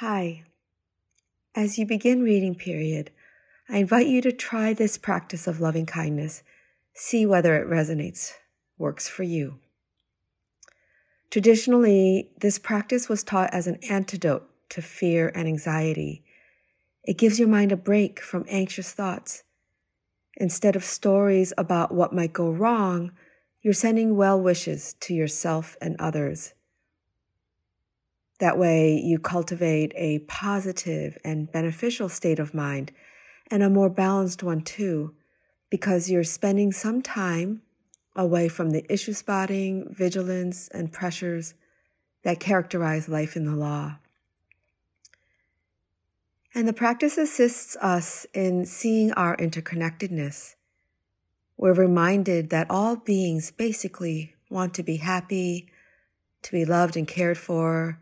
Hi. As you begin reading period, I invite you to try this practice of loving kindness. See whether it resonates, works for you. Traditionally, this practice was taught as an antidote to fear and anxiety. It gives your mind a break from anxious thoughts. Instead of stories about what might go wrong, you're sending well wishes to yourself and others. That way, you cultivate a positive and beneficial state of mind and a more balanced one too, because you're spending some time away from the issue spotting, vigilance, and pressures that characterize life in the law. And the practice assists us in seeing our interconnectedness. We're reminded that all beings basically want to be happy, to be loved and cared for,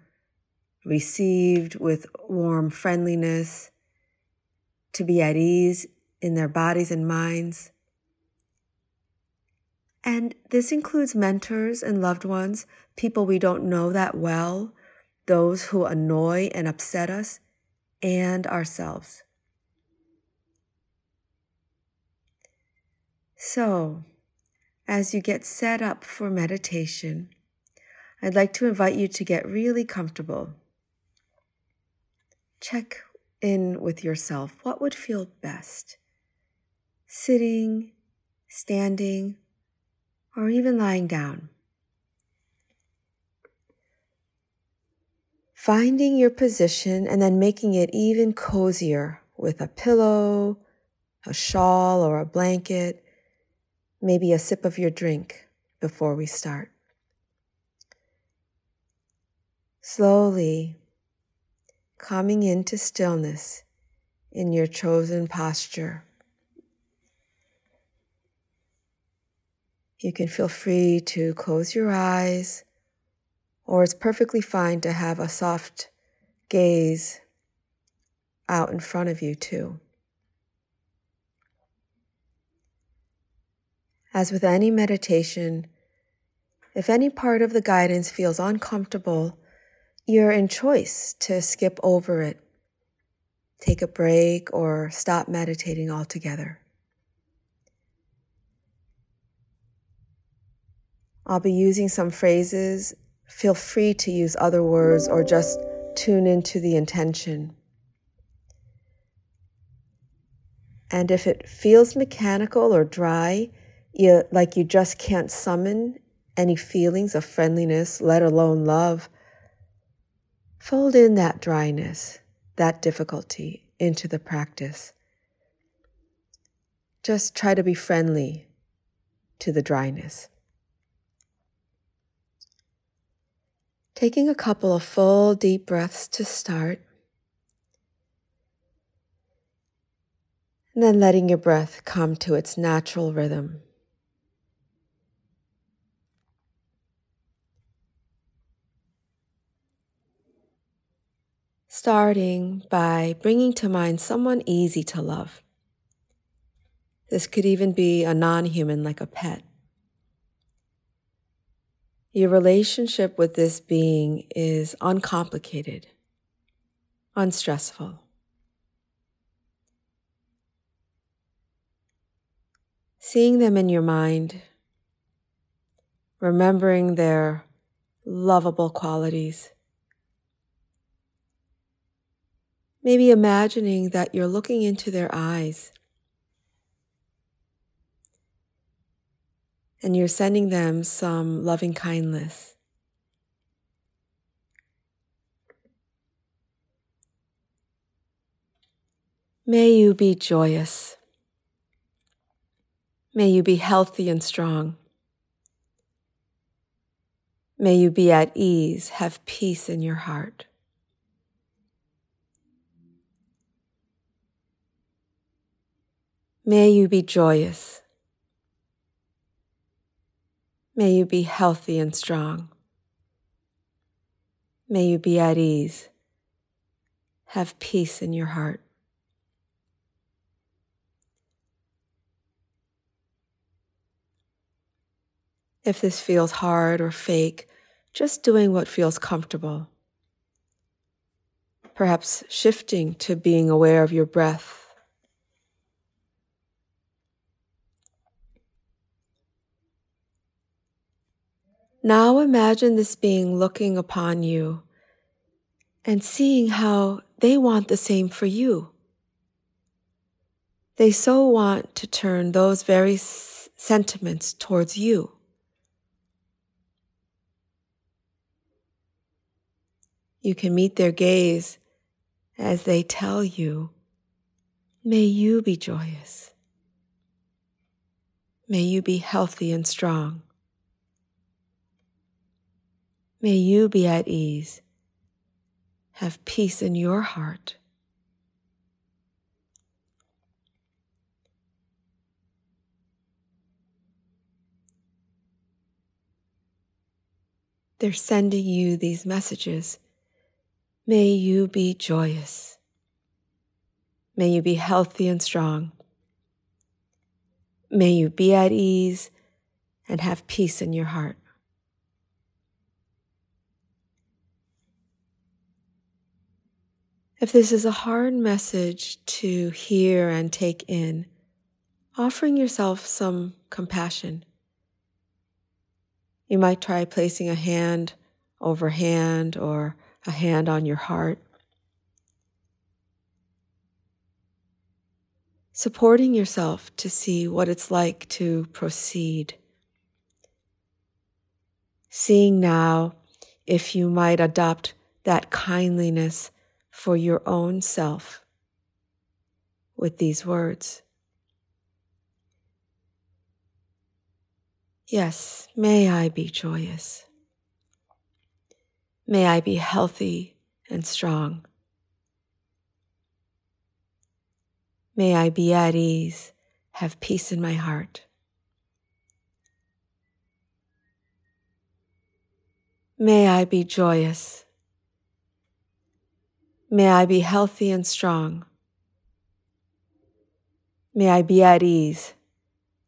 received with warm friendliness, to be at ease in their bodies and minds. And this includes mentors and loved ones, people we don't know that well, those who annoy and upset us, and ourselves. So, as you get set up for meditation, I'd like to invite you to get really comfortable check in with yourself. What would feel best? Sitting, standing, or even lying down. Finding your position and then making it even cozier with a pillow, a shawl, or a blanket, maybe a sip of your drink before we start. Slowly coming into stillness in your chosen posture. You can feel free to close your eyes, or it's perfectly fine to have a soft gaze out in front of you, too. As with any meditation, if any part of the guidance feels uncomfortable, you're in choice to skip over it, take a break, or stop meditating altogether. I'll be using some phrases. Feel free to use other words or just tune into the intention. And if it feels mechanical or dry, you, like you just can't summon any feelings of friendliness, let alone love, Fold in that dryness, that difficulty into the practice. Just try to be friendly to the dryness. Taking a couple of full deep breaths to start. And then letting your breath come to its natural rhythm. Starting by bringing to mind someone easy to love. This could even be a non human like a pet. Your relationship with this being is uncomplicated, unstressful. Seeing them in your mind, remembering their lovable qualities Maybe imagining that you're looking into their eyes and you're sending them some loving kindness. May you be joyous. May you be healthy and strong. May you be at ease, have peace in your heart. May you be joyous. May you be healthy and strong. May you be at ease. Have peace in your heart. If this feels hard or fake, just doing what feels comfortable. perhaps shifting to being aware of your breath. Now imagine this being looking upon you and seeing how they want the same for you. They so want to turn those very s- sentiments towards you. You can meet their gaze as they tell you, May you be joyous. May you be healthy and strong. May you be at ease. Have peace in your heart. They're sending you these messages. May you be joyous. May you be healthy and strong. May you be at ease and have peace in your heart. If this is a hard message to hear and take in, offering yourself some compassion. You might try placing a hand over hand or a hand on your heart. Supporting yourself to see what it's like to proceed. Seeing now if you might adopt that kindliness for your own self with these words. Yes, may I be joyous. May I be healthy and strong. May I be at ease, have peace in my heart. May I be joyous May I be healthy and strong. May I be at ease,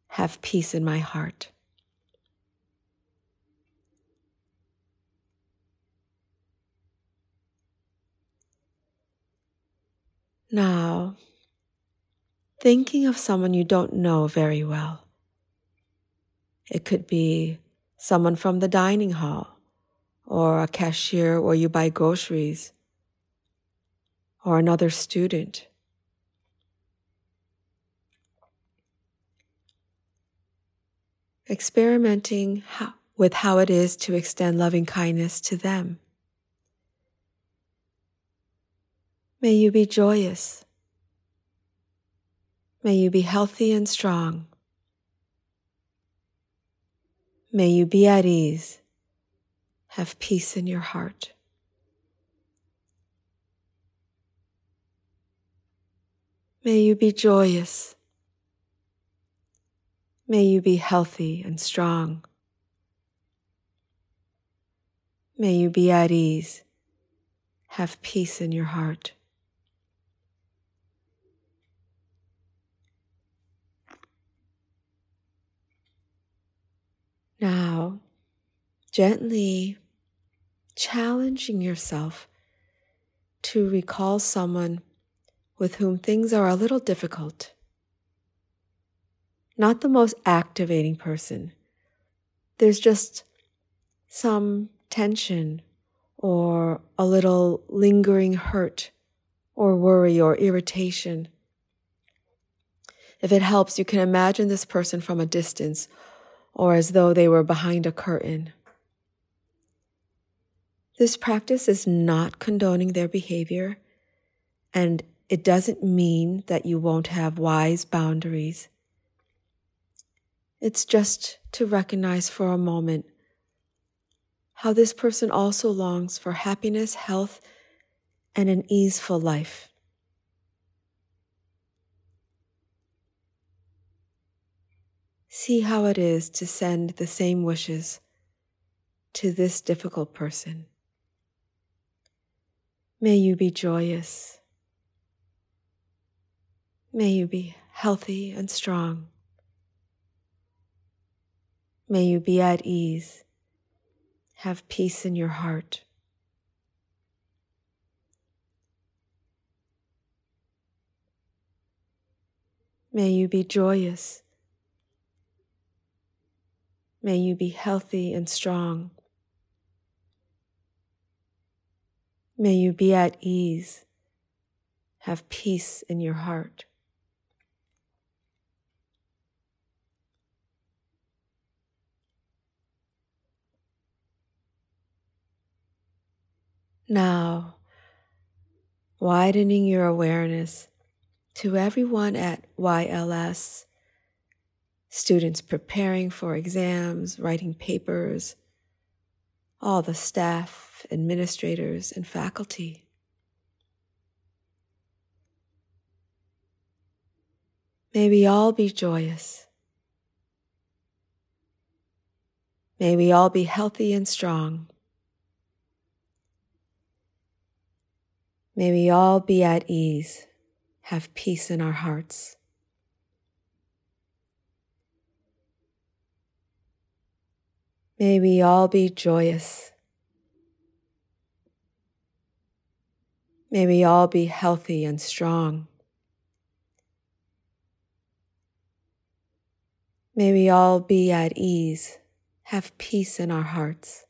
have peace in my heart. Now, thinking of someone you don't know very well. It could be someone from the dining hall or a cashier where you buy groceries or another student. Experimenting with how it is to extend loving kindness to them. May you be joyous. May you be healthy and strong. May you be at ease. Have peace in your heart. May you be joyous. May you be healthy and strong. May you be at ease. Have peace in your heart. Now, gently challenging yourself to recall someone with whom things are a little difficult. Not the most activating person. There's just some tension or a little lingering hurt or worry or irritation. If it helps, you can imagine this person from a distance or as though they were behind a curtain. This practice is not condoning their behavior, and it doesn't mean that you won't have wise boundaries. It's just to recognize for a moment how this person also longs for happiness, health, and an easeful life. See how it is to send the same wishes to this difficult person. May you be joyous. May you be healthy and strong. May you be at ease, have peace in your heart. May you be joyous. May you be healthy and strong. May you be at ease, have peace in your heart. Now, widening your awareness to everyone at YLS, students preparing for exams, writing papers, all the staff, administrators, and faculty. May we all be joyous. May we all be healthy and strong. May we all be at ease, have peace in our hearts. May we all be joyous. May we all be healthy and strong. May we all be at ease, have peace in our hearts.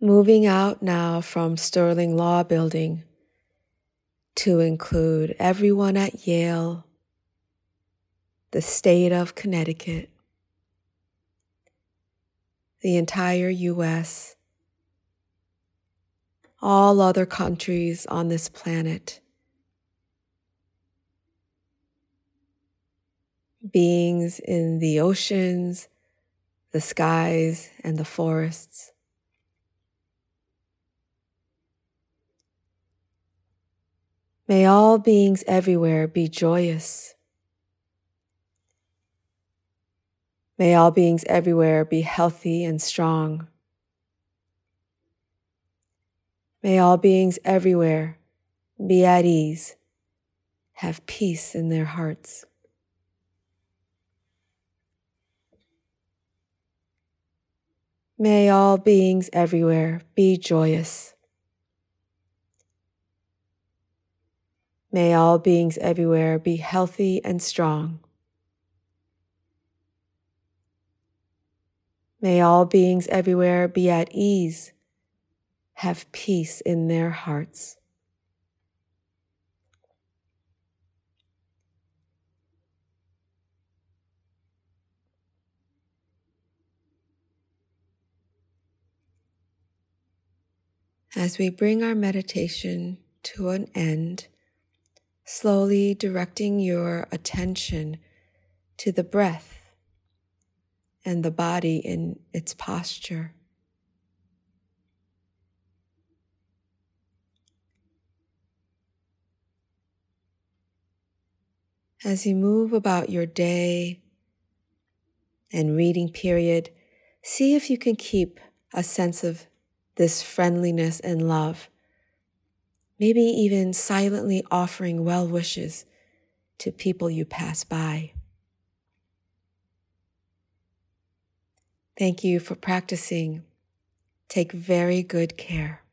Moving out now from Sterling Law Building to include everyone at Yale, the state of Connecticut, the entire US, all other countries on this planet, beings in the oceans, the skies, and the forests. May all beings everywhere be joyous. May all beings everywhere be healthy and strong. May all beings everywhere be at ease, have peace in their hearts. May all beings everywhere be joyous. May all beings everywhere be healthy and strong. May all beings everywhere be at ease, have peace in their hearts. As we bring our meditation to an end, slowly directing your attention to the breath and the body in its posture. As you move about your day and reading period, see if you can keep a sense of this friendliness and love maybe even silently offering well wishes to people you pass by. Thank you for practicing. Take very good care.